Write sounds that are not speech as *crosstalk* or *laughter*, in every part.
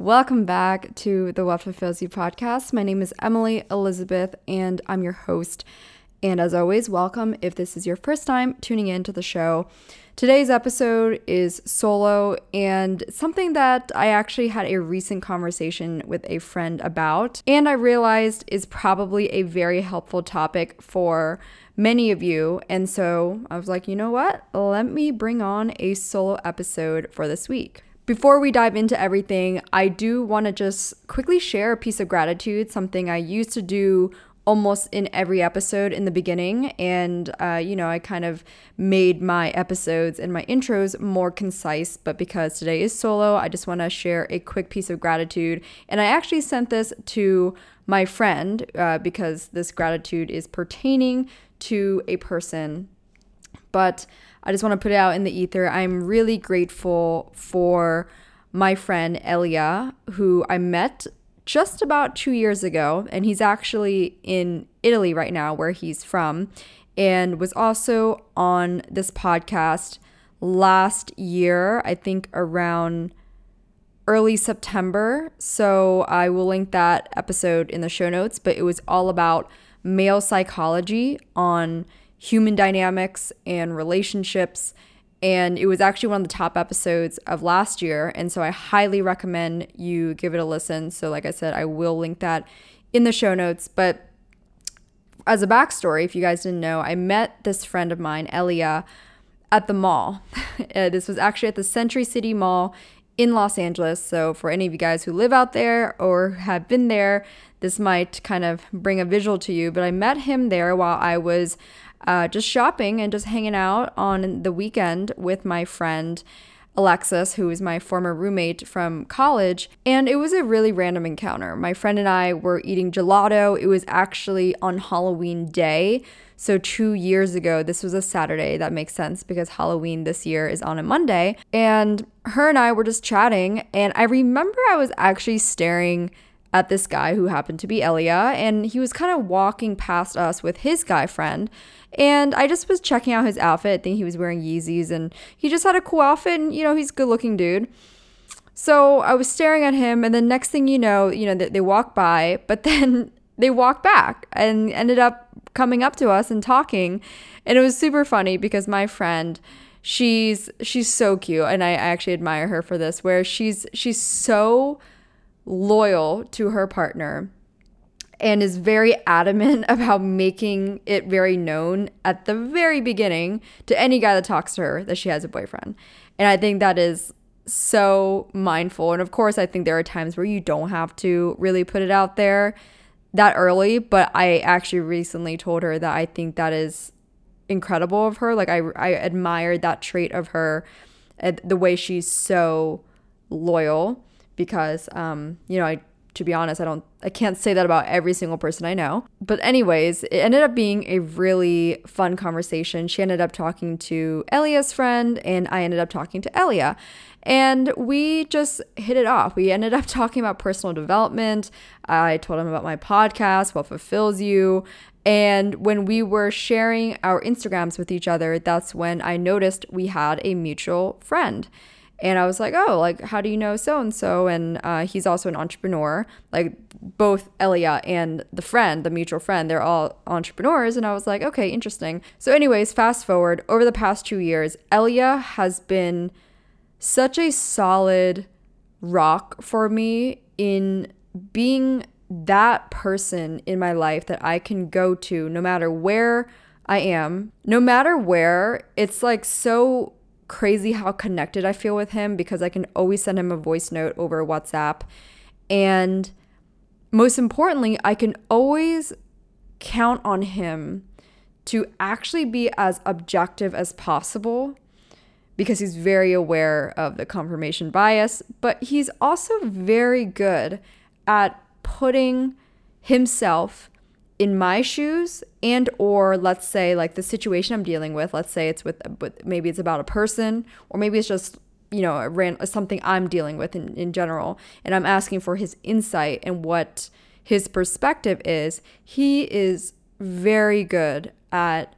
Welcome back to the What Fulfills You podcast. My name is Emily Elizabeth, and I'm your host. And as always, welcome if this is your first time tuning in to the show. Today's episode is solo and something that I actually had a recent conversation with a friend about, and I realized is probably a very helpful topic for many of you. And so I was like, you know what? Let me bring on a solo episode for this week. Before we dive into everything, I do want to just quickly share a piece of gratitude, something I used to do almost in every episode in the beginning. And, uh, you know, I kind of made my episodes and my intros more concise. But because today is solo, I just want to share a quick piece of gratitude. And I actually sent this to my friend uh, because this gratitude is pertaining to a person. But I just want to put it out in the ether. I'm really grateful for my friend Elia, who I met just about two years ago. And he's actually in Italy right now, where he's from, and was also on this podcast last year, I think around early September. So I will link that episode in the show notes, but it was all about male psychology on human dynamics and relationships. And it was actually one of the top episodes of last year. And so I highly recommend you give it a listen. So, like I said, I will link that in the show notes. But as a backstory, if you guys didn't know, I met this friend of mine, Elia, at the mall. *laughs* Uh, this was actually at the Century City Mall in Los Angeles. So, for any of you guys who live out there or have been there, this might kind of bring a visual to you. But I met him there while I was uh, just shopping and just hanging out on the weekend with my friend Alexis, who is my former roommate from college. And it was a really random encounter. My friend and I were eating gelato. It was actually on Halloween day. So, two years ago, this was a Saturday. That makes sense because Halloween this year is on a Monday. And her and I were just chatting. And I remember I was actually staring at this guy who happened to be Elia, and he was kind of walking past us with his guy friend. And I just was checking out his outfit. I think he was wearing Yeezys, and he just had a cool outfit, and you know, he's a good looking dude. So I was staring at him, and the next thing you know, you know, they, they walk by, but *laughs* then they walk back and ended up coming up to us and talking. And it was super funny because my friend, she's she's so cute, and I, I actually admire her for this, where she's she's so loyal to her partner and is very adamant *laughs* about making it very known at the very beginning to any guy that talks to her that she has a boyfriend. And I think that is so mindful. And of course, I think there are times where you don't have to really put it out there that early, but I actually recently told her that I think that is incredible of her. Like I I admired that trait of her the way she's so loyal because um, you know, I to be honest, I don't I can't say that about every single person I know. But anyways, it ended up being a really fun conversation. She ended up talking to Elia's friend and I ended up talking to Elia. And we just hit it off. We ended up *laughs* talking about personal development. I told him about my podcast, What Fulfills You. And when we were sharing our Instagrams with each other, that's when I noticed we had a mutual friend. And I was like, oh, like, how do you know so and so? And uh, he's also an entrepreneur. Like, both Elia and the friend, the mutual friend, they're all entrepreneurs. And I was like, okay, interesting. So, anyways, fast forward over the past two years, Elia has been such a solid rock for me in being that person in my life that I can go to no matter where I am, no matter where. It's like so crazy how connected I feel with him because I can always send him a voice note over WhatsApp. And most importantly, I can always count on him to actually be as objective as possible because he's very aware of the confirmation bias, but he's also very good at putting himself in my shoes and or let's say like the situation I'm dealing with let's say it's with, with maybe it's about a person or maybe it's just you know a ran, something I'm dealing with in, in general and I'm asking for his insight and what his perspective is he is very good at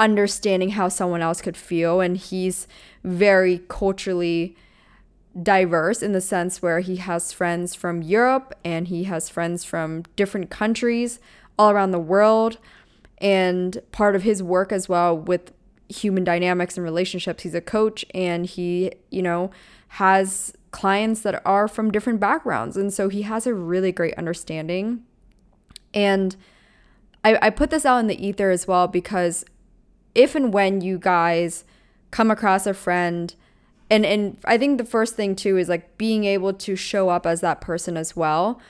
understanding how someone else could feel and he's very culturally diverse in the sense where he has friends from Europe and he has friends from different countries all around the world. And part of his work as well with human dynamics and relationships, he's a coach and he, you know, has clients that are from different backgrounds. And so he has a really great understanding. And I, I put this out in the ether as well because if and when you guys come across a friend and and I think the first thing too is like being able to show up as that person as well.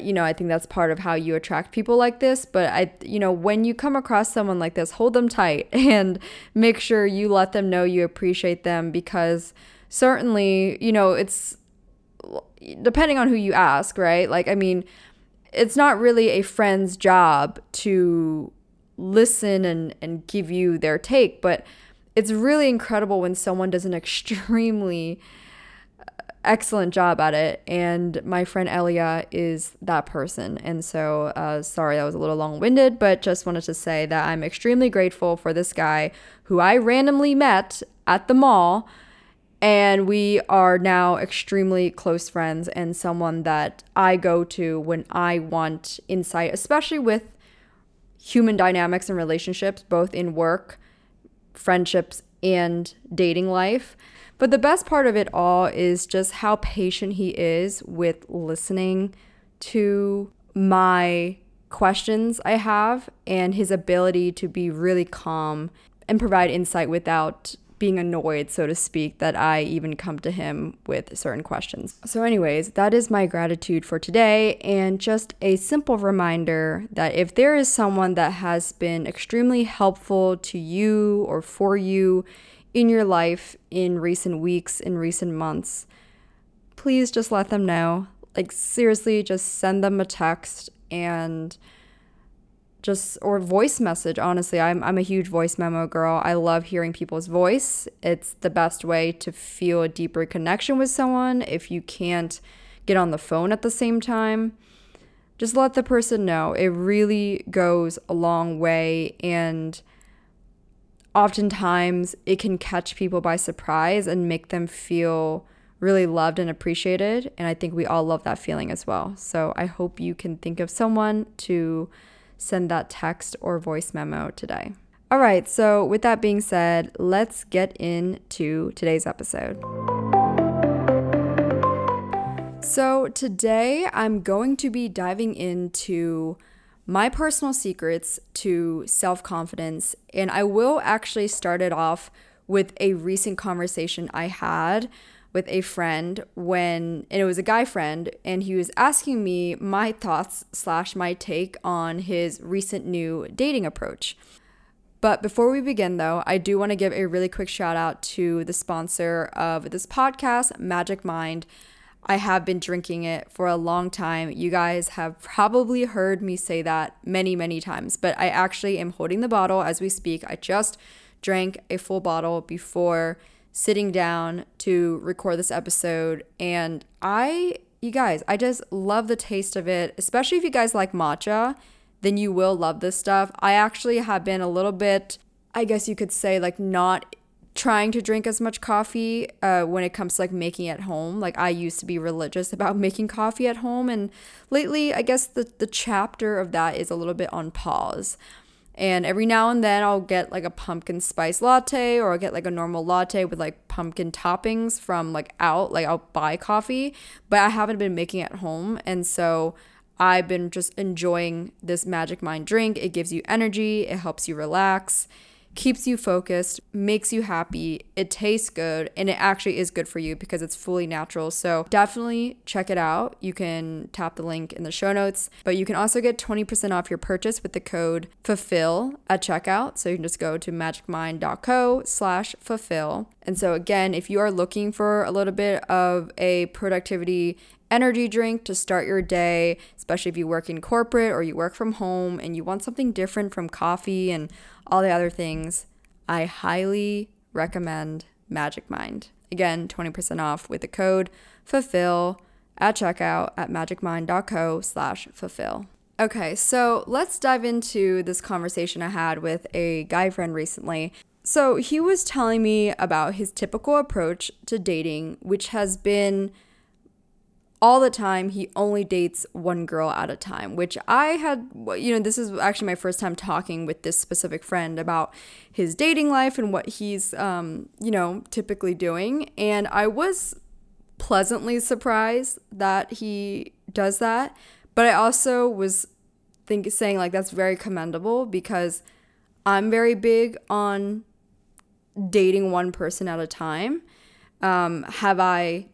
You know, I think that's part of how you attract people like this, but I you know, when you come across someone like this, hold them tight *laughs* and make sure you let them know you appreciate them because certainly, you know, it's depending on who you ask, right? Like I mean, it's not really a friend's job to listen and and give you their take, but it's really incredible when someone does an extremely excellent job at it and my friend elia is that person. And so uh, sorry that was a little long-winded but just wanted to say that i'm extremely grateful for this guy who i randomly met at the mall and we are now extremely close friends and someone that i go to when i want insight especially with human dynamics and relationships both in work friendships, and dating life. But the best part of it all is just how patient he is with listening to my questions I have and his ability to be really calm and provide insight without being annoyed, so to speak, that I even come to him with certain questions. So, anyways, that is my gratitude for today, and just a simple reminder that if there is someone that has been extremely helpful to you or for you in your life in recent weeks, in recent months, please just let them know. Like, seriously, just send them a text and just or voice message honestly. I'm, I'm a huge voice memo girl. I love hearing people's voice. It's the best way to feel a deeper connection with someone if you can't get on the phone at the same time. Just let the person know. It really goes a long way and oftentimes it can catch people by surprise and make them feel really loved and appreciated and i think we all love that feeling as well. So i hope you can think of someone to send that text or voice memo today. All right, so with that being said, let's get into today's episode. So, today I'm going to be diving into my personal secrets to self confidence, and I will actually start it off with a recent conversation I had with a friend when and it was a guy friend and he was asking me my thoughts slash my take on his recent new dating approach but before we begin though i do want to give a really quick shout out to the sponsor of this podcast magic mind I have been drinking it for a long time. You guys have probably heard me say that many, many times, but I actually am holding the bottle as we speak. I just drank a full bottle before sitting down to record this episode. And I, you guys, I just love the taste of it, especially if you guys like matcha, then you will love this stuff. I actually have been a little bit, I guess you could say, like not trying to drink as much coffee uh, when it comes to like making at home. Like I used to be religious *laughs* about making coffee at home, and lately, I guess the the chapter of that is a little bit on pause. And every now and then I'll get like a pumpkin spice latte or I'll get like a normal latte with like pumpkin toppings from like out, like I'll buy coffee, but I haven't been making it at home. And so I've been just enjoying this Magic Mind drink. It gives you energy, it helps you relax, keeps you focused, makes you happy, it tastes good, and it actually is good for you because it's fully natural. So definitely check it out. You can tap the link in the show notes, but you can also get 20% off your purchase with the code fulfill at checkout. So you can just go to magicmind.co slash fulfill. And so again, if you are looking for a little bit of a productivity energy drink to start your day, especially if you work in corporate or you work from home and you want something different from coffee and all the other things, I highly recommend Magic Mind. Again, 20% off with the code fulfill at checkout at magicmind.co slash fulfill. Okay, so let's dive into this conversation I had with a guy friend recently. So he was telling me about his typical approach to dating, which has been all the time he only dates one girl at a time which i had you know this is actually my first time talking with this specific friend about his dating life and what he's um, you know typically doing. And i was pleasantly surprised that he does that. But i also was think saying like that's very commendable because i'm very big on dating one person at a time. Um, have i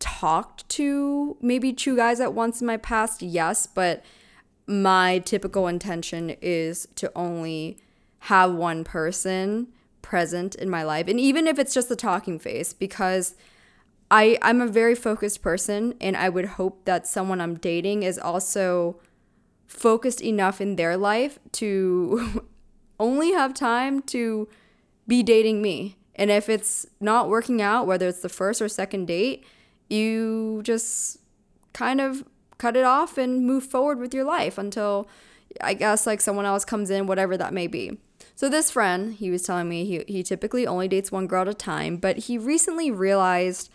talked to maybe two guys at once in my past, yes, but my typical intention is to only have one person present in my life. And even if it's just a talking face, because I, I'm a very focused person and I would hope that someone I'm dating is also focused enough in their life to *laughs* only have time to be dating me. And if it's not working out, whether it's the first or second date, you just kind of cut it off and move forward with your life until I guess like someone else comes in, whatever that may be. So this friend, he was telling me he, he typically only dates one girl at a time, but he recently realized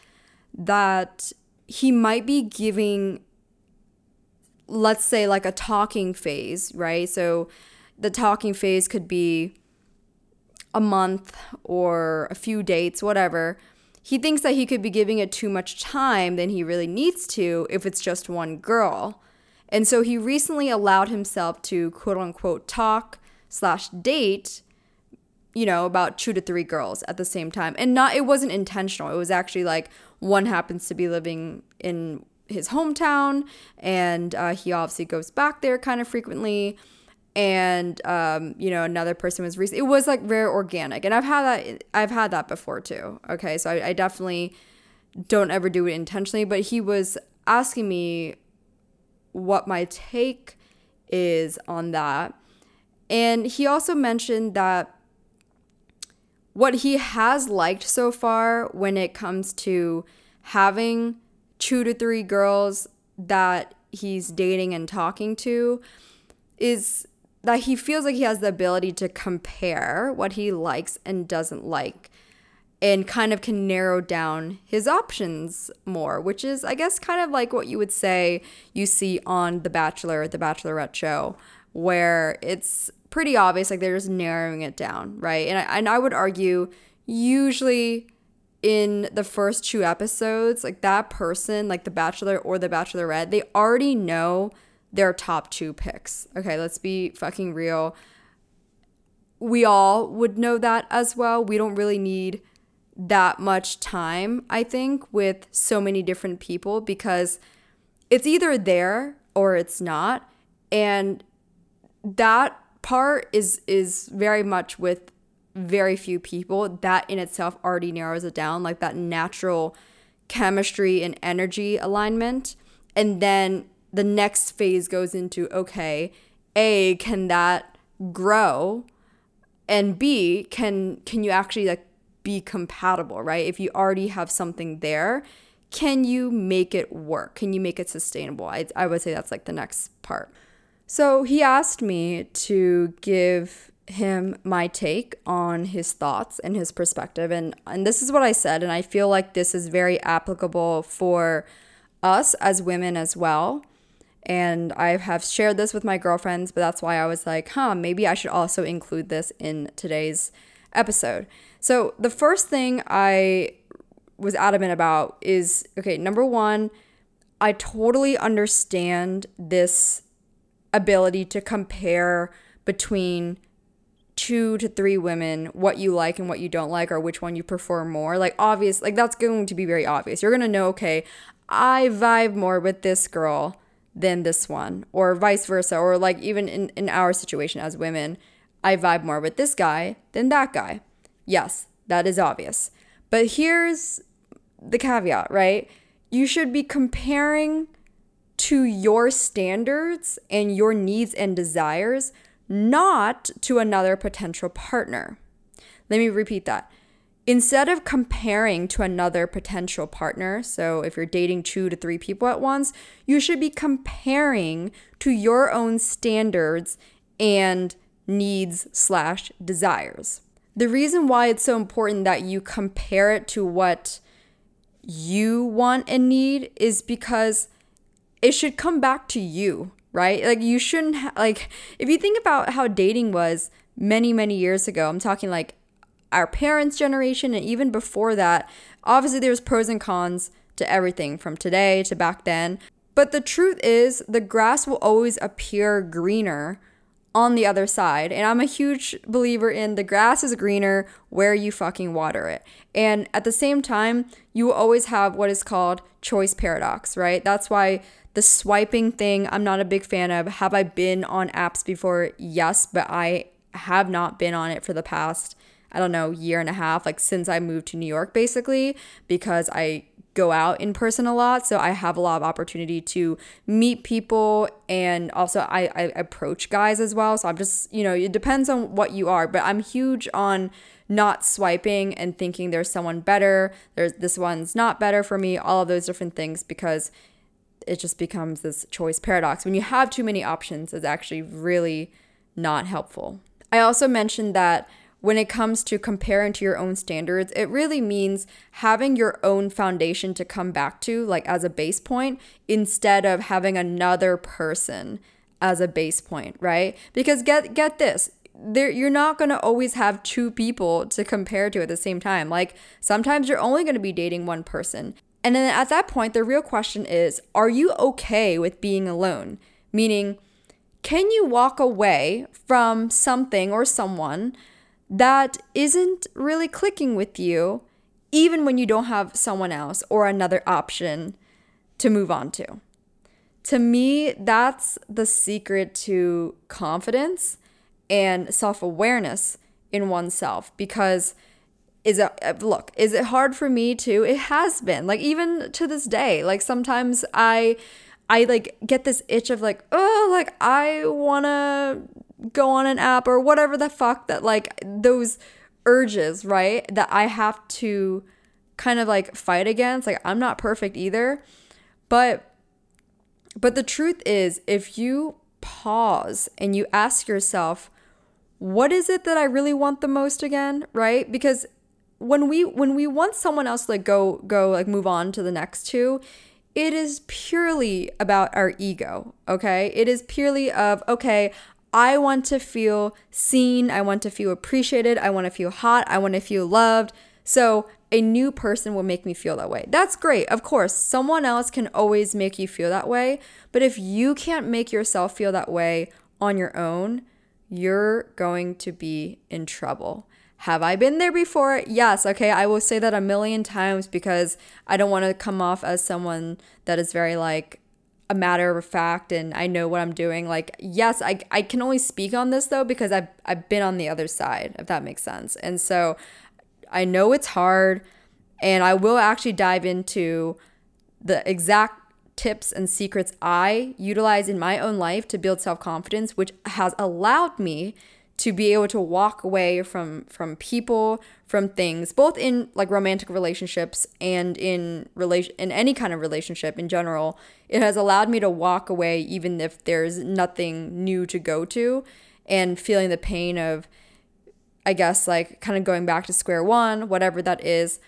that he might be giving let's say like a talking phase, right? So the talking phase could be a month or a few dates, whatever, he thinks that he could be giving it too much time than he really needs to if it's just one girl. And so he recently allowed himself to quote unquote talk slash date, you know, about two to three girls at the same time. And not, it wasn't intentional. It was actually like one happens to be living in his hometown and uh, he obviously goes back there kind of frequently and um, you know another person was recent. It was like very organic, and I've had that. I've had that before too. Okay, so I, I definitely don't ever do it intentionally. But he was asking me what my take is on that, and he also mentioned that what he has liked so far when it comes to having two to three girls that he's dating and talking to is that he feels like he has the ability to compare what he likes and doesn't like and kind of can narrow down his options more, which is, I guess, kind of like what you would say you see on The Bachelor, The Bachelorette show, where it's pretty obvious, like they're just narrowing it down, right? And I, and I would argue, usually in the first two episodes, like that person, like the Bachelor or the Bachelorette, they already know their top two picks. Okay, let's be fucking real. We all would know that as well. We don't really need that much time, I think, with so many different people because it's either there or it's not. And that part is is very much with very few people. That in itself already narrows it down, like that natural chemistry and energy alignment. And then the next phase goes into okay, A, can that grow? And B, can can you actually like be compatible, right? If you already have something there, can you make it work? Can you make it sustainable? I, I would say that's like the next part. So he asked me to give him my take on his thoughts and his perspective and and this is what I said and I feel like this is very applicable for us as women as well and I have shared this with my girlfriends, but that's why I was like, huh, maybe I should also include this in today's episode. So, the first thing I was adamant about is okay, number one, I totally understand this ability to compare between two to three women what you like and what you don't like or which one you prefer more like obvious like that's going to be very obvious you're going to know okay i vibe more with this girl than this one or vice versa or like even in, in our situation as women i vibe more with this guy than that guy yes that is obvious but here's the caveat right you should be comparing to your standards and your needs and desires not to another potential partner. Let me repeat that. Instead of comparing to another potential partner, so if you're dating two to three people at once, you should be comparing to your own standards and needs slash desires. The reason why it's so important that you compare it to what you want and need is because it should come back to you right? Like you shouldn't ha- like if you think about how dating was many many years ago. I'm talking like our parents' generation and even before that. Obviously there's pros and cons to everything from today to back then. But the truth is the grass will always appear greener on the other side. And I'm a huge believer in the grass is greener where you fucking water it. And at the same time, you will always have what is called choice paradox, right? That's why the swiping thing, I'm not a big fan of. Have I been on apps before? Yes, but I have not been on it for the past, I don't know, year and a half, like since I moved to New York, basically, because I go out in person a lot. So I have a lot of opportunity to meet people and also I, I approach guys as well. So I'm just, you know, it depends on what you are, but I'm huge on not swiping and thinking there's someone better. There's this one's not better for me, all of those different things because it just becomes this choice paradox. When you have too many options, it's actually really not helpful. I also mentioned that when it comes to comparing to your own standards, it really means having your own foundation to come back to, like as a base point, instead of having another person as a base point, right? Because get get this, there you're not going to always have two people to compare to at the same time. Like sometimes you're only going to be dating one person. And then at that point, the real question is are you okay with being alone? Meaning, can you walk away from something or someone that isn't really clicking with you, even when you don't have someone else or another option to move on to? To me, that's the secret to confidence and self awareness in oneself because is it uh, look is it hard for me too it has been like even to this day like sometimes i i like get this itch of like oh like i want to go on an app or whatever the fuck that like those urges right that i have to kind of like fight against. Like i'm not perfect either. But but the truth is if you pause and you ask yourself what is it that I really want the most again, right? Because when we when we want someone else to like go go like move on to the next two it is purely about our ego okay? It is purely of okay i want to feel seen i want to feel appreciated i want to feel hot i want to feel loved so a new person will make me feel that way that's great of course someone else can always make you feel that way but if you can't make yourself feel that way on your own you're going to be in trouble have I been there before? Yes. Okay. I will say that a million times because I don't want to come off as someone that is very like a matter of fact and I know what I'm doing. Like, yes, I, I can only speak on this though because I've, I've been on the other side, if that makes sense. And so I know it's hard and I will actually dive into the exact tips and secrets I utilize in my own life to build self confidence, which has allowed me to be able to walk away from from people from things both in like romantic relationships and in relation in any kind of relationship in general. It has allowed me to walk away even if there's nothing new to go to and feeling the pain of i guess like kind of going back to square one whatever that is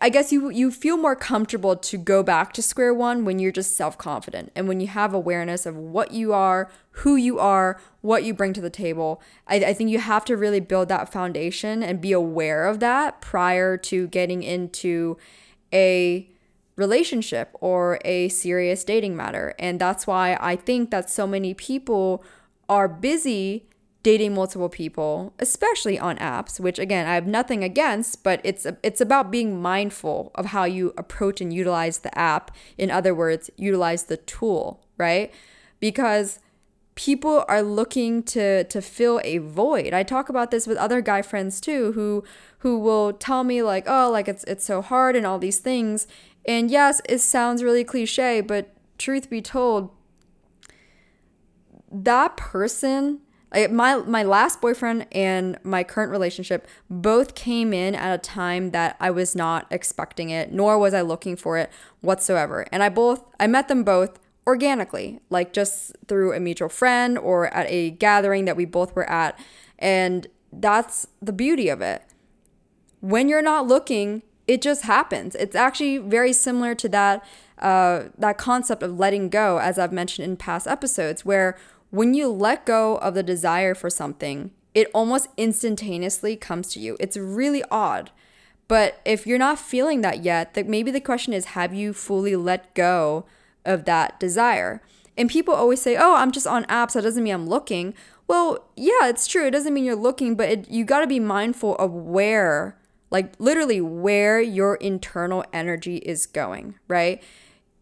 I guess you you feel more comfortable to go back to square one when you're just self-confident and when you have awareness of what you are, who you are, what you bring to the table. I, I think you have to really build that foundation and be aware of that prior to getting into a relationship or a serious dating matter. And that's why I think that so many people are busy dating multiple people, especially on apps, which again, I have nothing against, but it's it's about being mindful of how you approach and utilize the app. In other words, utilize the tool, right? Because people are looking to to fill a void. I talk about this with other guy friends too who who will tell me like, "Oh, like it's it's so hard and all these things." And yes, it sounds really cliché, but truth be told, that person my my last boyfriend and my current relationship both came in at a time that I was not expecting it nor was I looking for it whatsoever. And I both I met them both organically like just through a mutual friend or at a gathering that we both were at. And that's the beauty of it. When you're not looking it just happens. It's actually very similar to that uh, that concept of letting go as I've mentioned in past episodes where when you let go of the desire for something, it almost instantaneously comes to you. It's really odd. But if you're not feeling that yet, that maybe the question is have you fully let go of that desire? And people always say, "Oh, I'm just on apps. That doesn't mean I'm looking." Well, yeah, it's true. It doesn't mean you're looking, but it, you got to be mindful of where, like literally where your internal energy is going, right?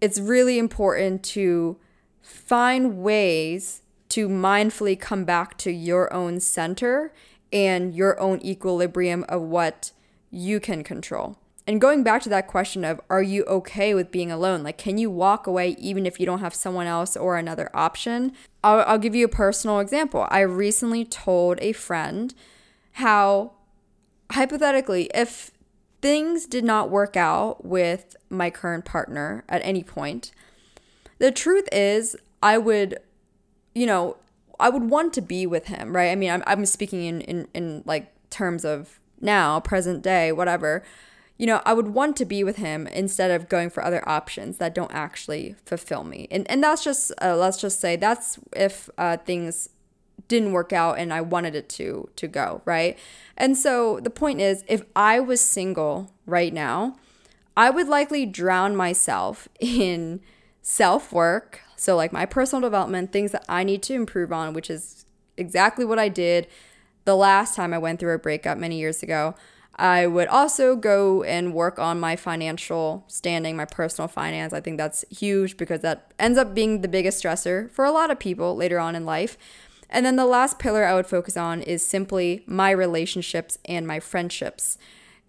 It's really important to find ways to mindfully come back to your own center and your own equilibrium of what you can control. And going back to that question of are you okay with being alone? Like, can you walk away even if you don't have someone else or another option? I'll, I'll give you a personal example. I recently told a friend how, hypothetically, if things did not work out with my current partner at any point, the truth is, I would you know, I would want to be with him, right? I mean, I'm, I'm speaking in, in, in like terms of now, present day, whatever. You know, I would want to be with him instead of going for other options that don't actually fulfill me. And, and that's just, uh, let's just say that's if uh, things didn't work out and I wanted it to to go, right? And so the point is if I was single right now, I would likely drown myself *laughs* in self-work, so, like my personal development, things that I need to improve on, which is exactly what I did the last time I went through a breakup many years ago. I would also go and work on my financial standing, my personal finance. I think that's huge because that ends up being the biggest stressor for a lot of people later on in life. And then the last pillar I would focus on is simply my relationships and my friendships.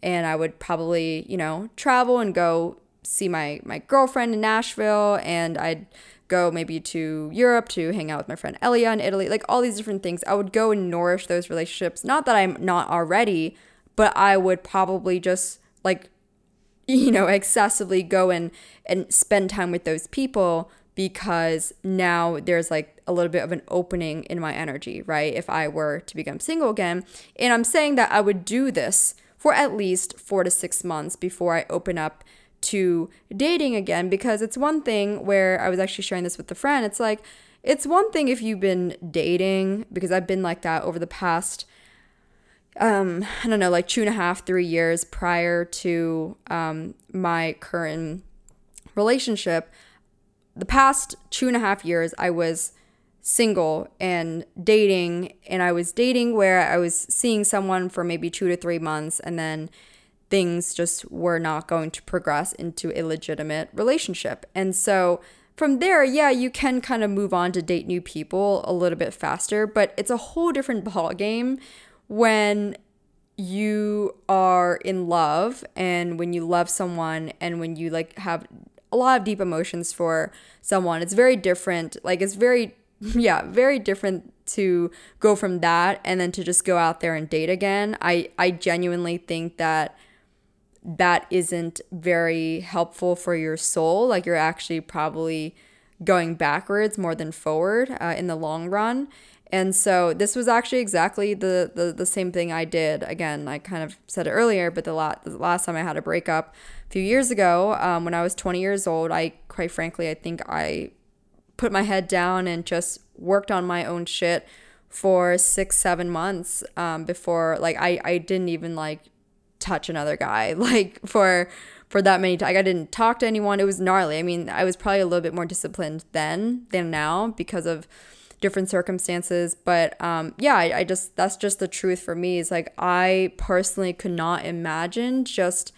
And I would probably, you know, travel and go see my my girlfriend in Nashville and I'd go maybe to Europe to hang out with my friend Elia in Italy, like all these different things. I would go and nourish those relationships. Not that I'm not already, but I would probably just like, *laughs* you know, excessively go and, and spend time with those people because now there's like a little bit of an opening in my energy, right? If I were to become single again. And I'm saying that I would do this for at least four to six months before I open up to dating again because it's one thing where I was actually sharing this with a friend. It's like, it's one thing if you've been dating, because I've been like that over the past, um, I don't know, like two and a half, three years prior to um, my current relationship. The past two and a half years, I was single and dating, and I was dating where I was seeing someone for maybe two to three months and then things just were not going to progress into a legitimate relationship. And so from there, yeah, you can kind of move on to date new people a little bit faster, but it's a whole different ball game when you are in love and when you love someone and when you like have a lot of deep emotions for someone. It's very different. Like it's very *laughs* yeah, very different to go from that and then to just go out there and date again. I I genuinely think that that isn't very helpful for your soul. Like you're actually probably going backwards more than forward uh, in the long run. And so this was actually exactly the, the, the same thing I did. Again, I kind of said it earlier, but the, la- the last time I had a breakup a few years ago, um, when I was 20 years old, I quite frankly, I think I put my head down and just worked on my own shit for six, seven months um, before, like, I, I didn't even like touch another guy *laughs* like for for that many times. Like, I didn't talk to anyone. It was gnarly. I mean, I was probably a little bit more disciplined then than now because of different circumstances. But um, yeah, I, I just, that's just the truth for me. Is like, I personally could not imagine just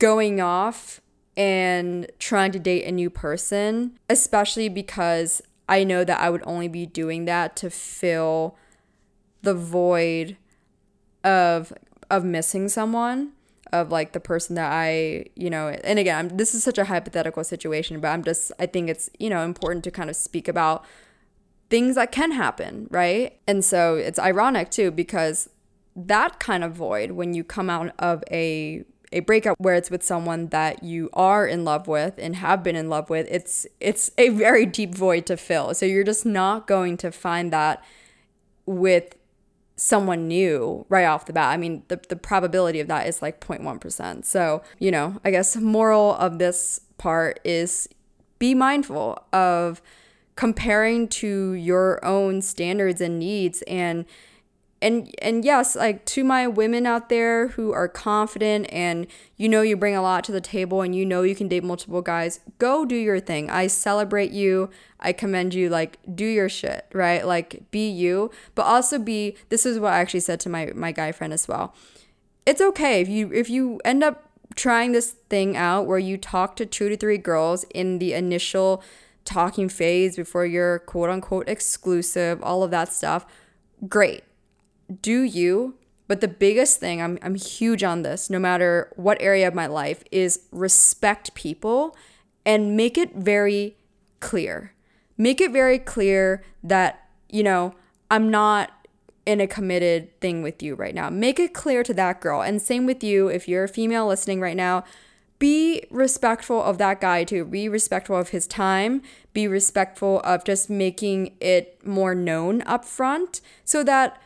going off and trying to date a new person, especially because I know that I would only be doing that to fill the void of of missing someone of like the person that I, you know, and again, I'm, this is such a hypothetical situation, but I'm just, I think it's, you know, important to kind of speak about things that can happen, right? And so it's ironic too, because that kind of void, when you come out of a a breakup where it's with someone that you are in love with and have been in love with it's it's a very deep void to fill so you're just not going to find that with someone new right off the bat. I mean, the, the probability of that is like 0.1%. So, you know, I guess moral of this part is be mindful of comparing to your own standards and needs and and and yes like to my women out there who are confident and you know you bring a lot to the table and you know you can date multiple guys go do your thing. I celebrate you. I commend you. Like do your shit right? Like be you. But also be this is what i actually said to my my guy friend as well. It's okay if you if you end up trying this thing out where you talk to two to three girls in the initial talking phase before you're quote unquote exclusive all of that stuff great do you. But the biggest thing, I'm, I'm huge on this, no matter what area of my life, is respect people and make it very clear. Make it very clear that, you know, I'm not in a committed thing with you right now. Make it clear to that girl. And same with you, if you're a female listening right now, be respectful of that guy too. Be respectful of his time. Be respectful of just making it more known up front so that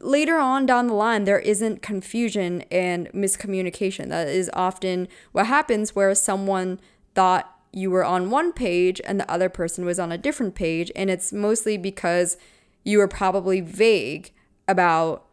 later on down the line there isn't confusion and miscommunication. That is often what happens where someone thought you were on one page and the other person was on a different page and it's mostly because you were probably vague about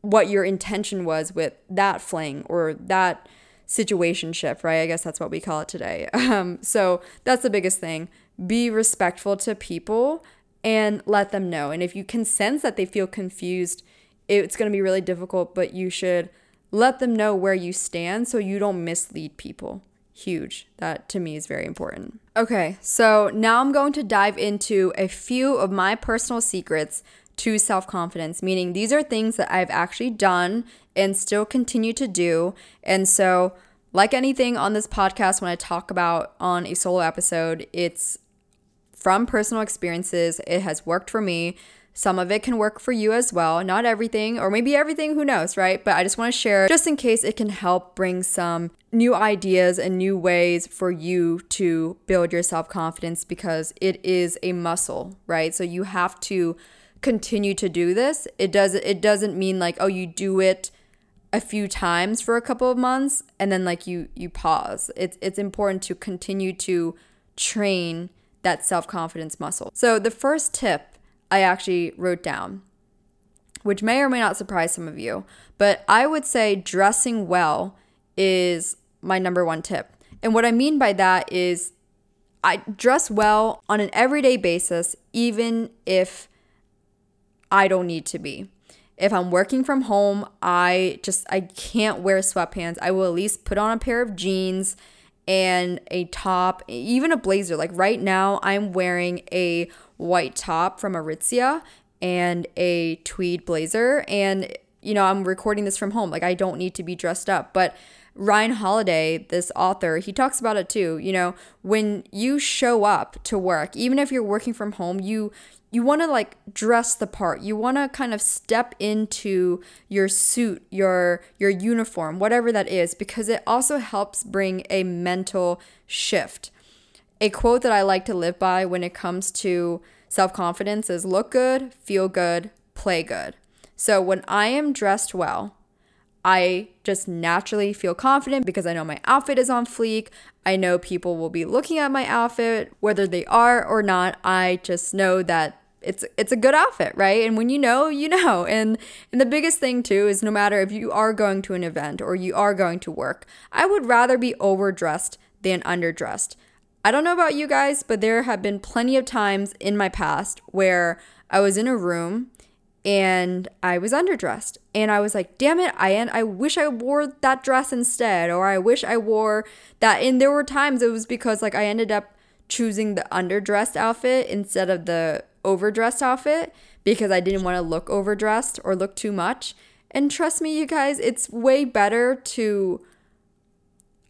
what your intention was with that fling or that situationship right? I guess that's what we call it today. *laughs* Um, so that's the biggest thing. Be respectful to people and let them know. And if you can sense that they feel confused, it's going to be really difficult, but you should let them know where you stand so you don't mislead people. Huge. That to me is very important. Okay, so now I'm going to dive into a few of my personal secrets to self confidence, meaning these are things that I've actually done and still continue to do. And so, like anything on this podcast, when I talk about on a solo episode, it's from personal experiences. It has worked for me. Some of it can work for you as well. Not everything, or maybe everything, who knows, right? But I just want to share just in case it can help bring some new ideas and new ways for you to build your self confidence because it is a muscle, right? So you have to continue to do this. It does it doesn't mean like oh you do it a few times for a couple of months and then like you you pause. It's it's important to continue to train that self confidence muscle. So, the first tip I actually wrote down, which may or may not surprise some of you, but I would say dressing well is my number one tip. And what I mean by that is I dress well on an everyday basis, even if I don't need to be. If I'm working from home, I just I can't wear sweatpants. I will at least put on a pair of jeans and a top, even a blazer. Like right now, I'm wearing a white top from Aritzia and a tweed blazer. And, you know, I'm recording this from home. Like I don't need to be dressed up. But Ryan Holiday, this author, he talks about it too. You know, when you show up to work, even if you're working from home, you you want to like dress the part. You want to kind of step into your suit, your your uniform, whatever that is because it also helps bring a mental shift. A quote that I like to live by when it comes to self-confidence is look good, feel good, play good. So when I am dressed well, I just naturally feel confident because I know my outfit is on fleek. I know people will be looking at my outfit, whether they are or not. I just know that it's it's a good outfit, right? And when you know, you know. And and the biggest thing too is no matter if you are going to an event or you are going to work, I would rather be overdressed than underdressed. I don't know about you guys, but there have been plenty of times in my past where I was in a room and I was underdressed and I was like, damn it, I I wish I wore that dress instead or I wish I wore that and there were times it was because like I ended up choosing the underdressed outfit instead of the overdressed outfit because I didn't want to look overdressed or look too much. And trust me, you guys, it's way better to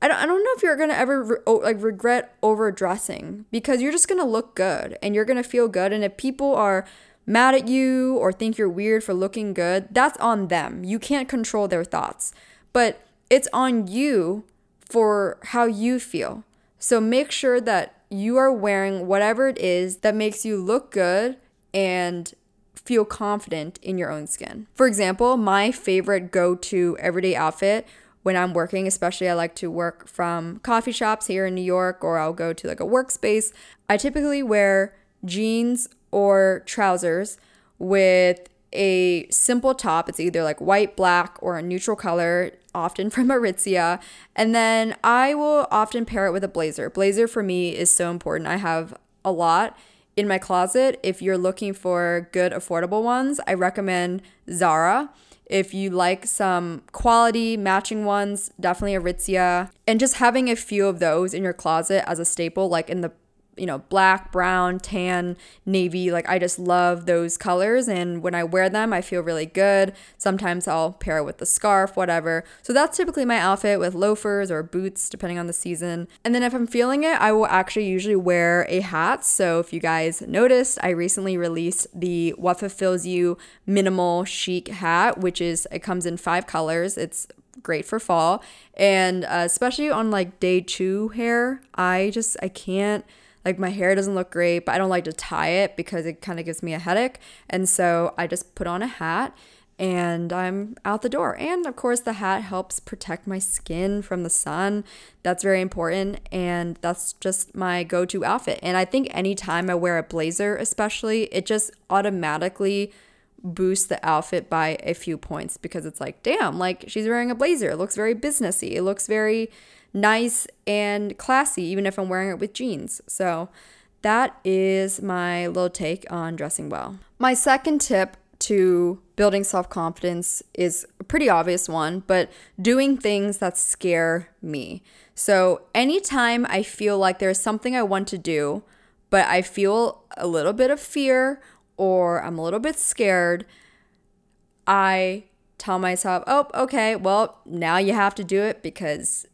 I don't, I don't know if you're gonna ever re- like regret overdressing because you're just gonna look good and you're gonna feel good. And if people are mad at you or think you're weird for looking good, that's on them. You can't control their thoughts, but it's on you for how you feel. So make sure that you are wearing whatever it is that makes you look good and feel confident in your own skin. For example, my favorite go to everyday outfit when I'm working, especially I like to work from coffee shops here in New York or I'll go to like a workspace. I typically wear jeans or trousers with a simple top. It's either like white, black, or a neutral color, often *laughs* from Aritzia. And then I will often pair it with a blazer. Blazer for me is so important. I have a lot in my closet. If you're looking for good, affordable ones, I recommend Zara. If you like some quality matching ones, definitely Aritzia. And just having a few of those in your closet as a staple, like in the you know, black, brown, tan, navy. Like I just love those colors. And when I wear them, I feel really good. Sometimes I'll pair it with the scarf, whatever. So that's typically my outfit with loafers or boots, depending on the season. And then if I'm feeling it, I will actually usually wear a hat. So if you guys noticed, I recently released the What Fulfills You minimal chic hat, which is, it comes in five colors. It's great for fall and uh, especially on like day two hair i just i can't like my hair doesn't look great, but I don't like to tie it because it kind of gives me a headache. And so I just put on a hat and I'm out the door. And of course, the hat helps protect my skin from the sun. That's very important. And that's just my go to outfit. And I think anytime I wear a blazer, especially, it just automatically boosts the outfit by a few points because it's like, damn, like she's wearing a blazer. It looks very businessy. It looks very nice and classy, even if I'm wearing it with jeans. So that is my little take on dressing well. My second tip to building self confidence is a pretty obvious one, but doing things that scare me. So, anytime I feel like there's something I want to do, but I feel a little bit of fear or I'm a little bit scared, I tell myself, oh, okay, well, now you have to do it because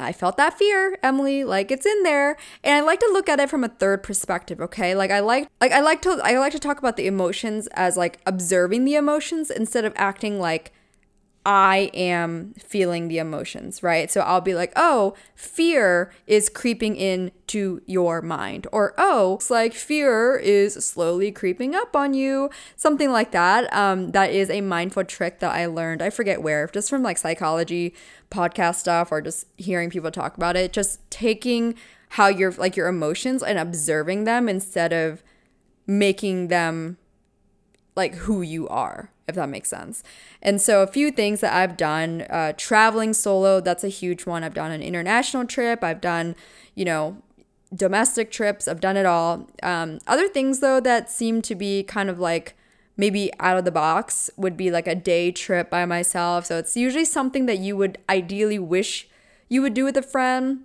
I felt that fear, Emily, like it's in there. And I like to look at it from a third perspective, okay? Like I like like I like to I like to talk about the emotions as like observing the emotions instead of acting like I am feeling the emotions, right? So I'll be like, oh, fear is creeping into your mind. Or, oh, it's like fear is slowly creeping up on you. Something like that. Um, that is a mindful trick that I learned. I forget where, just from like psychology podcast stuff or just hearing people talk about it. Just taking how your like your emotions and observing them instead of making them like who you are if that makes sense. And so, a few things that I've done uh, traveling solo, that's a huge one. I've done an international trip, I've done, you know, domestic trips, I've done it all. Um, other things, though, that seem to be kind of like maybe out of the box would be like a day trip by myself. So, it's usually something that you would ideally wish you would do with a friend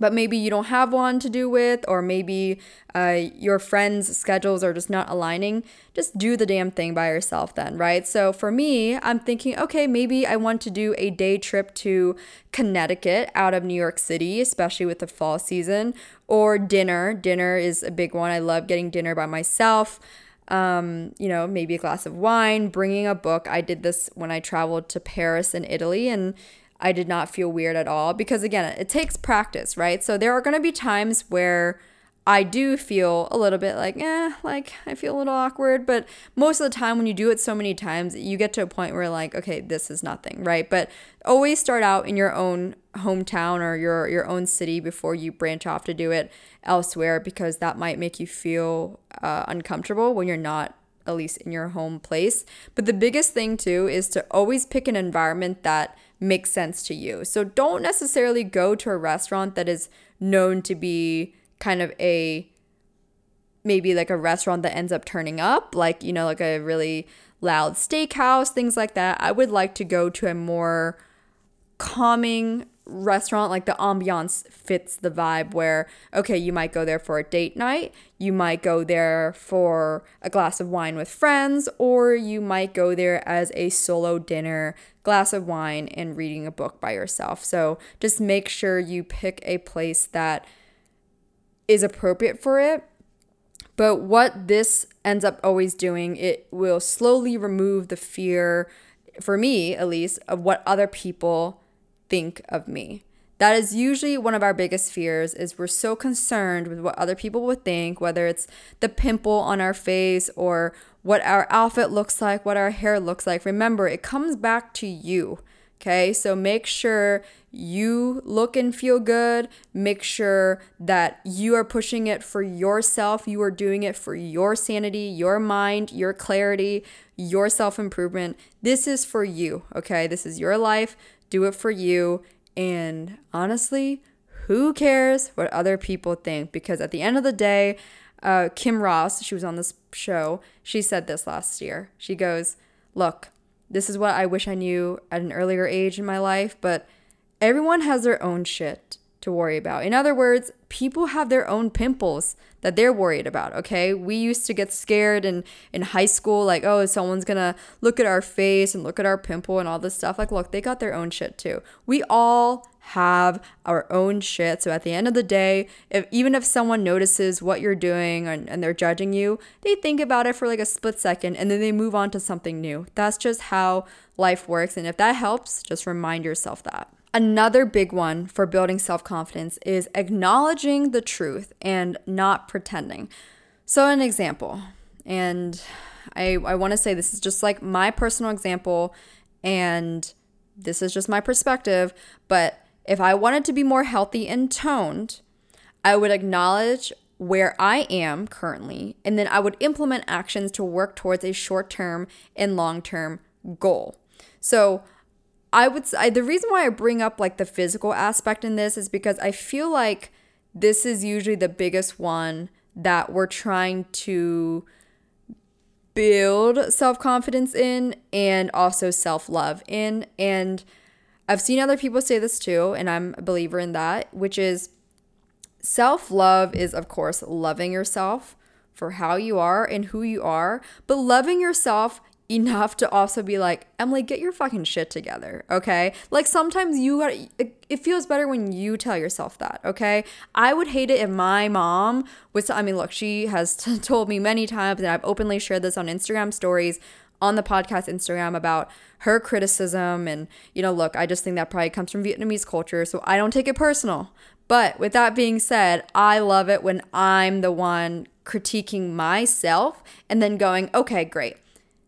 but maybe you don't have one to do with, or maybe uh, your friends' schedules are just not aligning, just do the damn thing by yourself then, right? So for me, I'm thinking, okay, maybe I want to do a day trip to Connecticut out of New York City, especially with the fall season, or dinner. Dinner is a big one. I love getting dinner by myself. Um, you know, maybe a glass of wine, bringing a book. I did this when I traveled to Paris in Italy, and I did not feel weird at all because, again, it takes practice, right? So there are going to be times where I do feel a little bit like, eh, like I feel a little awkward. But most of the time, when you do it so many times, you get to a point where, like, okay, this is nothing, right? But always start out in your own hometown or your your own city before you branch off to do it elsewhere because that might make you feel uh, uncomfortable when you're not at least in your home place. But the biggest thing too is to always pick an environment that makes sense to you. So don't necessarily go to a restaurant that is known to be kind of a maybe like a restaurant that ends up turning up, like, you know, like a really loud steakhouse, things like that. I would like to go to a more calming restaurant like the ambiance fits the vibe where okay you might go there for a date night you might go there for a glass of wine with friends or you might go there as a solo dinner glass of wine and reading a book by yourself so just make sure you pick a place that is appropriate for it but what this ends up always doing it will slowly remove the fear for me at least of what other people think of me. That is usually one of our biggest fears is we're so concerned with what other people would think, whether it's the pimple on our face or what our outfit looks like, what our hair looks like. Remember, it comes back to you. Okay, so make sure you look and feel good. Make sure that you are pushing it for yourself. You are doing it for your sanity, your mind, your clarity, your self improvement. This is for you. Okay, this is your life do it for you. And honestly, who cares what other people think? Because at the end of the day, uh, Kim Ross, she was on this show, she said this last year. She goes, Look, this is what I wish I knew at an earlier age in my life, but everyone has their own shit to worry about. In other words, people have their own pimples that they're worried about, okay? We used to get scared in in high school like, oh, someone's to look at our face and look at our pimple and all this stuff. Like, look, they got their own shit too. We all have our own shit. So at the end of the day, if even if someone notices what you're doing and, and they're judging you, they think about it for like a split second and then they move on to something new. That's just how life works. And if that helps, just remind yourself that. Another big one for building self confidence is acknowledging the truth and not pretending. So, an example, and I, I want to say this is just like my personal example, and this is just my perspective. But if I wanted to be more healthy and toned, I would acknowledge where I am currently, and then I would implement actions to work towards a short term and long term goal. So, I would say the reason why I bring up like the physical aspect in this is because I feel like this is usually the biggest one that we're trying to build self confidence in and also self love in. And I've seen other people say this too, and I'm a believer in that, which is self love is, of course, loving yourself for how you are and who you are, but loving yourself enough to also be like, Emily, get your fucking shit together, okay? Like sometimes you got it, it feels better when you tell yourself that, okay? I would hate it if my mom was I mean, look, she has t- *laughs* told me many times and I've openly shared this on Instagram stories on the podcast Instagram about her criticism and you know, look, I just think that probably comes from Vietnamese culture, so I don't take it personal. But with that being said, I love it when I'm the one critiquing myself and then going, okay, great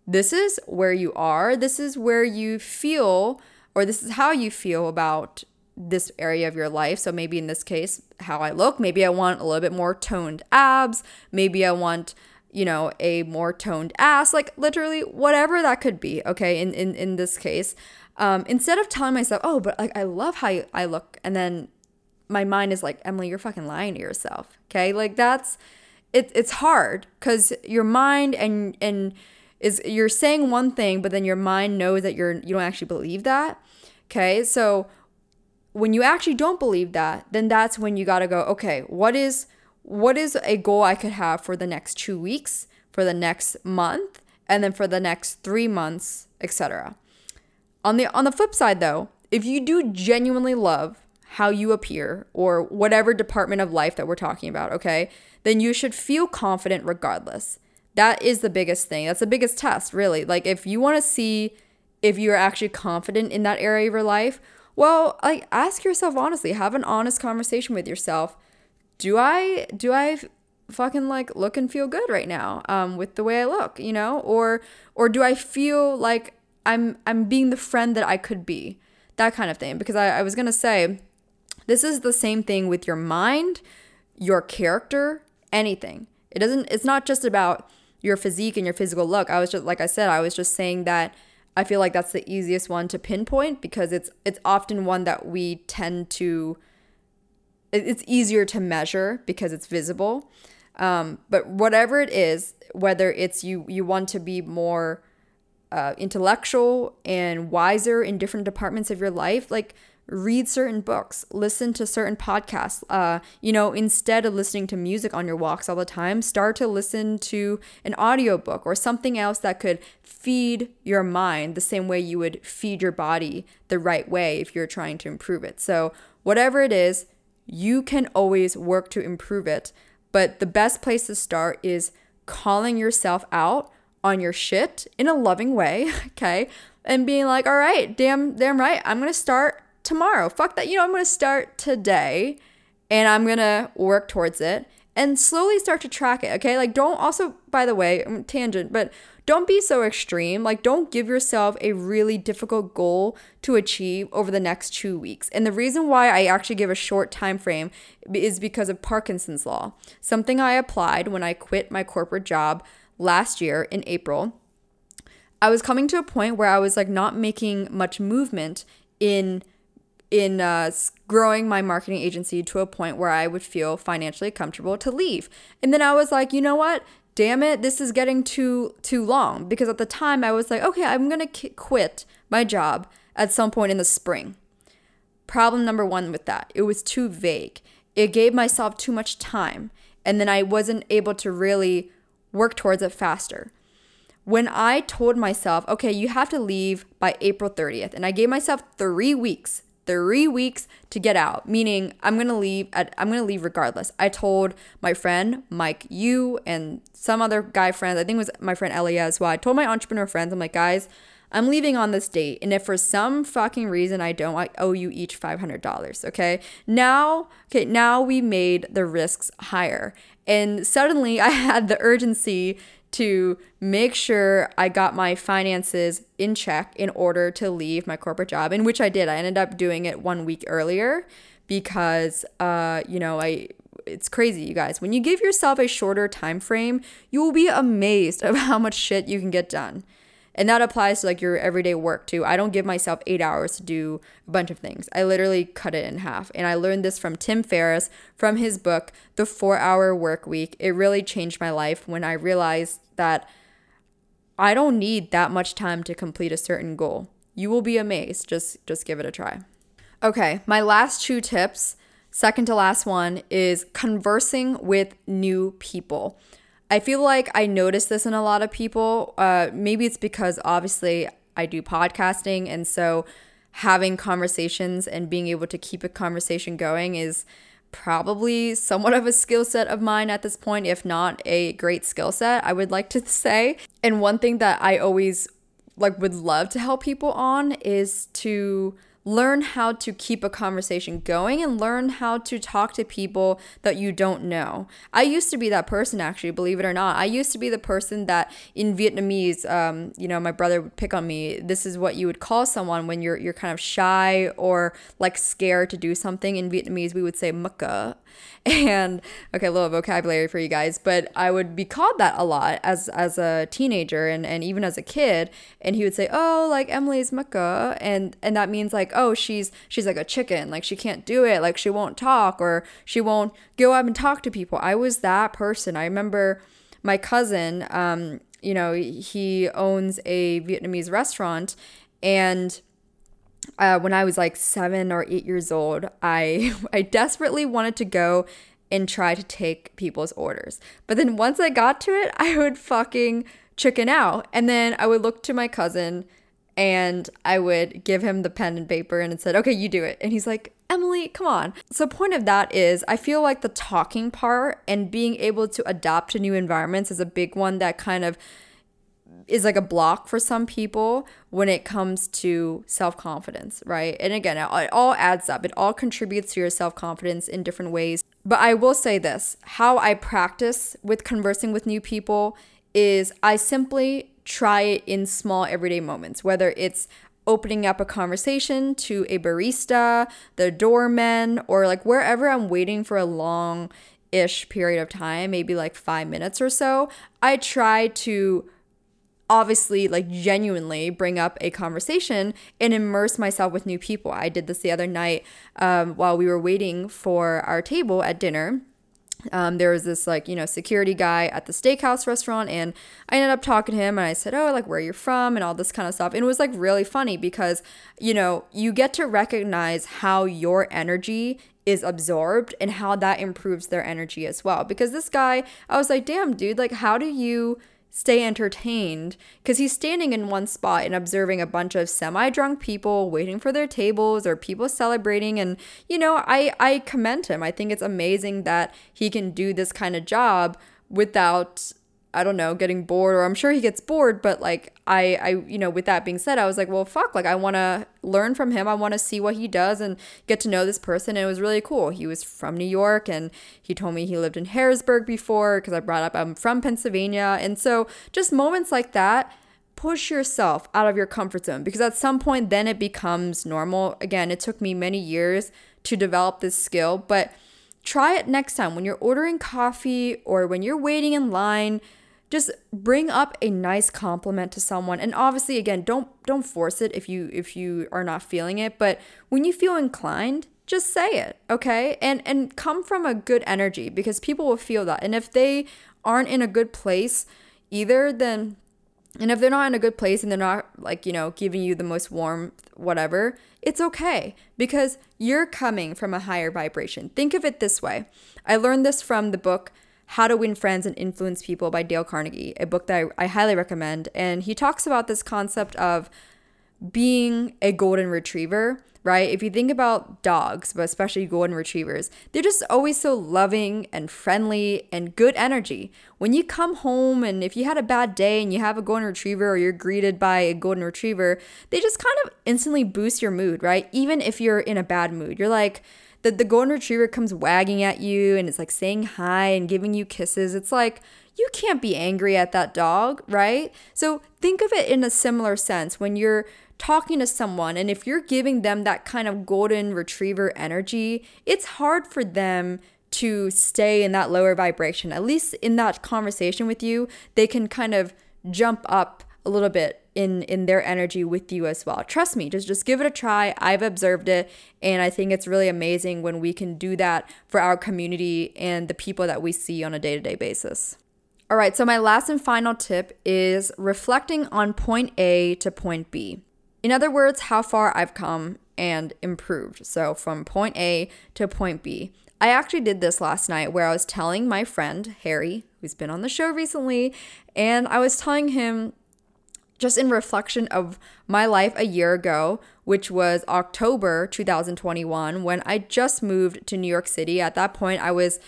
this is where you are, this is where you feel, or this is how you feel about this area of your life. So maybe in this case, how I look, maybe I want a little bit more toned abs, maybe I want you know a more toned ass like literally whatever that could be okay in in, in this case um, instead of telling myself oh but like i love how i look and then my mind is like emily you're fucking lying to yourself okay like that's it, it's hard because your mind and and is you're saying one thing, but then your mind knows that you're you don't actually believe that. Okay, so when you actually don't believe that, then that's when you gotta go. Okay, what is what is a goal I could have for the next two weeks, for the next month, and then for the next three months, etc. On the on the flip side, though, if you do genuinely love how you appear or whatever department of life that we're talking about, okay, then you should feel confident regardless. That is the biggest thing. That's the biggest test, really. Like if you want to see if you're actually confident in that area of your life, well, like ask yourself honestly, have an honest conversation with yourself. Do I do I fucking like look and feel good right now um with the way I look, you know? Or or do I feel like I'm I'm being the friend that I could be? That kind of thing. Because I, I was gonna say this is the same thing with your mind, your character, anything. It doesn't it's not just about your physique and your physical look. I was just like I said, I was just saying that I feel like that's the easiest one to pinpoint because it's it's often one that we tend to it's easier to measure because it's visible. Um, but whatever it is, whether it's you you want to be more uh, intellectual and wiser in different departments of your life, like read certain books, listen to certain podcasts. Uh, you know, instead of listening to music on your walks all the time, start to listen to an audiobook or something else that could feed your mind the same way you would feed your body the right way if you're trying to improve it. So, whatever it is, you can always work to improve it. But the best place to start is calling yourself out on your shit in a loving way, *laughs* okay? And being like, all right, damn, damn right, I'm gonna start tomorrow. Fuck that. You know, I'm going to start today and I'm going to work towards it and slowly start to track it. Okay. Like, don't also, by the way, um, tangent, but don't be so extreme. Like, don't give yourself a really difficult goal to achieve over the next two weeks. And the reason why I actually give a short time frame is because of Parkinson's law, something I applied when I quit my corporate job last year in April. I was coming to a point where I was like not making much movement in in uh, growing my marketing agency to a point where I would feel financially comfortable to leave. And then I was like, you know what? Damn it, this is getting too too long because at the time I was like, okay, I'm going to quit my job at some point in the spring. Problem number 1 with that, it was too vague. It gave myself too much time and then I wasn't able to really work towards it faster when I told myself, okay, you have to leave by April 30th, and I gave myself three weeks three weeks to get out, meaning I'm gonna leave at I'm gonna leave regardless. I told my friend Mike, you and some other guy friends, I think it was my friend Elia as well. I told my entrepreneur friends, I'm like, guys, I'm leaving on this date, and if for some fucking reason I don't, I owe you each five hundred dollars. Okay, now, okay, now we made the risks higher, and suddenly *laughs* I had the urgency to make sure I got my finances in check in order to leave my corporate job, in which I did. I ended up doing it one week earlier because, uh, you know, I it's crazy you guys when you give yourself a shorter time frame you will be amazed of how much shit you can get done and that applies to like your everyday work too. I don't give myself eight hours to do a bunch of things. I literally cut it in half. And I learned this from Tim Ferriss from his book, The Four Hour Work Week. It really changed my life when I realized that I don't need that much time to complete a certain goal. You will be amazed. Just just give it a try. Okay, my last two tips, second to last one is conversing with new people. I feel like I notice this in a lot of people. Uh, maybe it's because obviously I do podcasting, and so having conversations and being able to keep a conversation going is probably somewhat of a skill set of mine at this point, if not a great skill set, I would like to *laughs* say. And one thing that I always like would love to help people on is to learn how to keep a conversation going and learn how to talk to people that you don't know. I used to be that person, actually, believe it or not. I used to be the person that in Vietnamese, um, you know, my brother would pick on me. This is what you would call someone when you're you're kind of shy or like scared to do something. In Vietnamese, we would say "mucka," *laughs* and okay, a little vocabulary for you guys, but I would be called that a lot as as a teenager and, and even as a kid. And he would say, Oh, like Emily's mucka and and that means like, oh, she's she's like a chicken, like she can't do it, like she won't talk or she won't go up and talk to people. I was that person. I remember my cousin, um, you know, he owns a Vietnamese restaurant and uh, when I was like seven or eight years old, I *laughs* I desperately wanted to go and try to take people's orders. But then once I got to it, *laughs* I would fucking chicken out. And then I would look to my cousin and I would give him the pen and paper and said, okay, you do it. And he's like, Emily, come on. So, point of that is, I feel like the talking part and being able to adapt to new environments is a big one that kind of is like a block for some people when it comes to self confidence, right? And again, it all adds up, it all contributes to your self confidence in different ways. But I will say this how I practice with conversing with new people is I simply try it in small everyday moments, whether it's opening up a conversation to a barista, the doorman, or like wherever I'm waiting for a long ish period of time, maybe like five minutes or so. I try to obviously like genuinely bring up a conversation and immerse myself with new people. I did this the other night um, while we were waiting for our table at dinner. Um, there was this like you know security guy at the steakhouse restaurant and i ended up talking to him and i said oh like where you're from and all this kind of stuff. And it was like really funny because you know you get to recognize how your energy is absorbed and how that improves their energy as well. Because this guy i was like damn dude like how do you stay entertained because he's standing in one spot and observing a bunch of semi-drunk people waiting for their tables or people celebrating and you know i i commend him. I think it's amazing that he can do this kind of job without I don't know, getting bored, or I'm sure he gets bored, but like I, I, you know, with that being said, I was like, well, fuck, like I want to learn from him. I want to see what he does and get to know this person. And it was really cool. He was from New York, and he told me he lived in Harrisburg before because I brought up I'm from Pennsylvania, and so just moments like that push yourself out of your comfort zone because at some point then it becomes normal. Again, it took me many years to develop this skill, but try it next time when you're ordering coffee or when you're waiting in line just bring up a nice compliment to someone. And obviously again don't don't force it if you if you are not feeling it but when you feel inclined just say it okay? And and come from a good energy because people will feel that. And if they aren't in a good place either then and if they're not in a good place and they're not like you know giving you the most warm whatever it's okay because you're coming from a higher vibration. Think of it this way. I learned this from the book how to Win Friends and Influence People by Dale Carnegie, a book that I, I highly recommend. And he talks about this concept of being a golden retriever, right? If you think about dogs, but especially golden retrievers, they're just always so loving and friendly and good energy. When you come home and if you had a bad day and you have a golden retriever or you're greeted by a golden retriever, they just kind of instantly boost your mood, right? Even if you're in a bad mood, you're like, the, the golden retriever comes wagging at you and it's like saying hi and giving you kisses. It's like, you can't be angry at that dog, right? So think of it in a similar sense when you're talking to someone and if you're giving them that kind of golden retriever energy, it's hard for them to stay in that lower vibration. At least in that conversation with you, they can kind of jump up a little bit in in their energy with you as well. Trust me, just just give it a try. I've observed it and I think it's really amazing when we can do that for our community and the people that we see on a day-to-day basis. All right, so my last and final tip is reflecting on point A to point B. In other words, how far I've come and improved. So from point A to point B. I actually did this last night where I was telling my friend Harry, who's been on the show recently, and I was telling him just in reflection of my life a year ago, which was October 2021, when I just moved to New York City. At that point, I was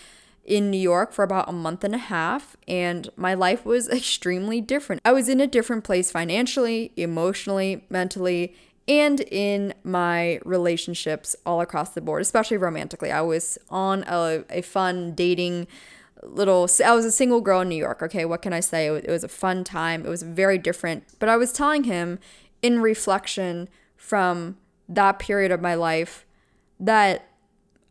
in New York for about a month and a half, and my life was *laughs* extremely different. I was in a different place financially, emotionally, mentally, and in my relationships all across the board, especially romantically. I was on a, a fun dating little I was a single girl in New York, okay? What can I say? It was a fun time. It was very different. But I was telling him in reflection from that period of my life that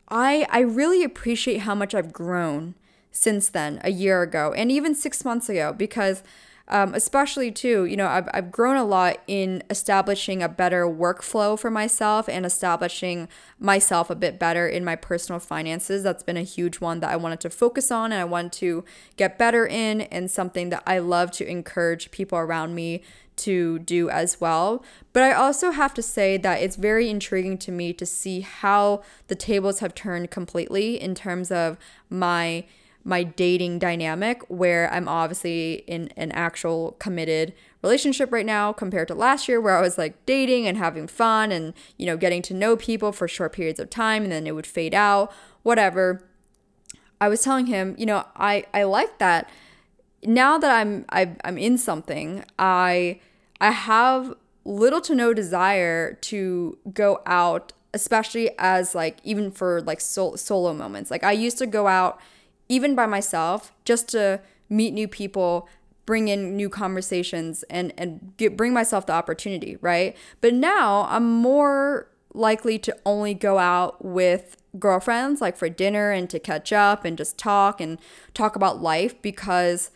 I I really appreciate how much I've grown since then, a year ago, and even 6 months ago because um, especially too, you know, I've, I've grown a lot in establishing a better workflow for myself and establishing myself a bit better in my personal finances. That's been a huge one that I wanted to focus on and I want to get better in, and something that I love to encourage people around me to do as well. But I also have to say that it's very intriguing to me to see how the tables have turned completely in terms of my my dating dynamic where I'm obviously in an actual committed relationship right now compared to last year where I was like dating and having fun and you know getting to know people for short periods of time and then it would fade out whatever. I was telling him you know I I like that. Now that I'm I, I'm in something I I have little to no desire to go out especially as like even for like sol- solo moments. Like I used to go out even by myself, just to meet new people, bring in new conversations and and get bring myself the opportunity, right? But now I'm more likely to only go out with girlfriends like for dinner and to catch up and just talk and talk about life because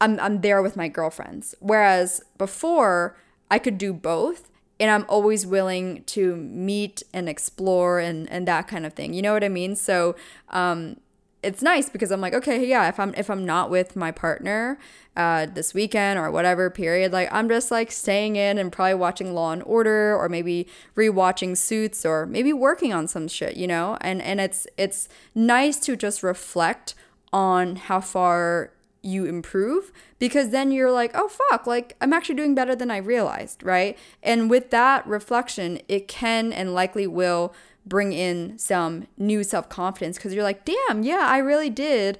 I'm I'm there with my girlfriends. Whereas before I could do both and I'm always willing to meet and explore and and that kind of thing. You know what I mean? So um it's nice because I'm like, okay, yeah, if I'm if I'm not with my partner uh, this weekend or whatever period, like I'm just like staying in and probably watching Law and Order or maybe rewatching Suits or maybe working on some shit, you know. And and it's it's nice to just reflect on how far you improve because then you're like, oh fuck, like I'm actually doing better than I realized, right? And with that reflection, it can and likely will bring in some new self confidence because you're like, damn, yeah, I really did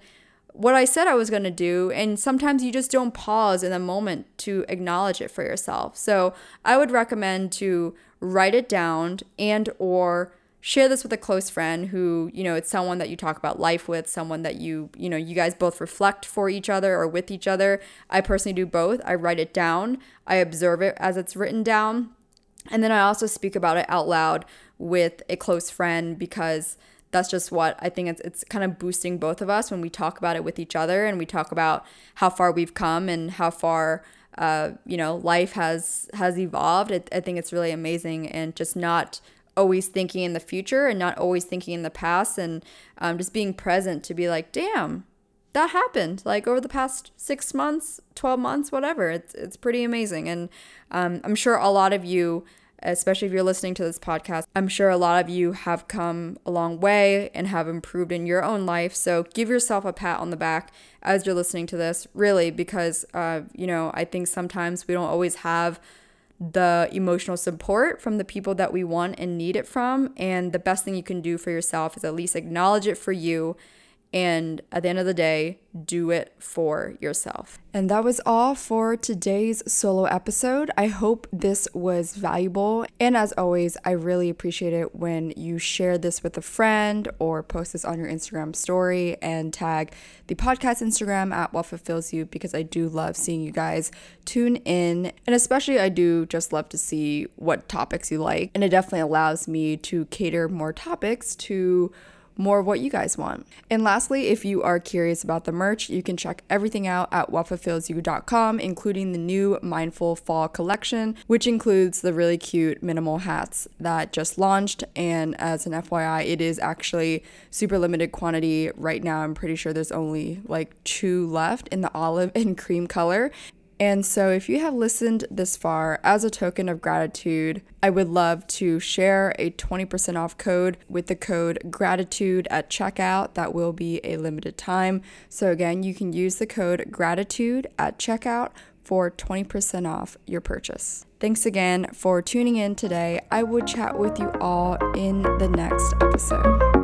what I said I was going to do. And sometimes you just don't pause in the moment to acknowledge it for yourself. So I would recommend to write it down and or share this with a close friend who you know it's someone that you talk about life with someone that you you know you guys both reflect for each other or with each other. I personally do both. I write it down. I observe it as it's written down. And then i also speak about it out loud with a close friend because that's just what I think it's it's kind of boosting both of us when we talk about it with each other and we talk about how far we've come and how far uh, you know life has has evolved. It, I think it's really amazing and just not always thinking in the future and not always thinking in the past and um, just being present to be like, damn, that happened like over the past six months, 12 months, whatever. It's, it's pretty amazing. And um, I'm sure a lot of you especially if you're listening to this podcast. I'm sure a lot of you have come a long way and have improved in your own life. So give yourself a pat on the back as you're listening to this, really, because, uh, you know, I think sometimes we don't always have the emotional support from the people that we want and need it from. And the best thing you can do for yourself is at least acknowledge it for you and at the end of the day, do it for yourself. And that was all for today's solo episode. I hope this was valuable. And as always, I really appreciate it when you share this with a friend or post this on your Instagram story and tag the podcast Instagram at What Fulfills You because I do love seeing you guys tune in. And especially, I do just love to see what topics you like. And it definitely allows me to cater more topics to more of what you guys want. And lastly, if you are curious about the merch, you can check everything out at whatfulfillsyou.com, including the new Mindful Fall collection, which includes the really cute minimal hats that just launched. And as an FYI, it is actually super limited quantity right now. I'm pretty sure there's only like two left in the olive *laughs* and cream color. And so, if you have listened this far, as a token of gratitude, I would love to share a 20% off code with the code gratitude at checkout. That will be a limited time. So, again, you can use the code gratitude at checkout for 20% off your purchase. Thanks again for tuning in today. I will chat with you all in the next episode.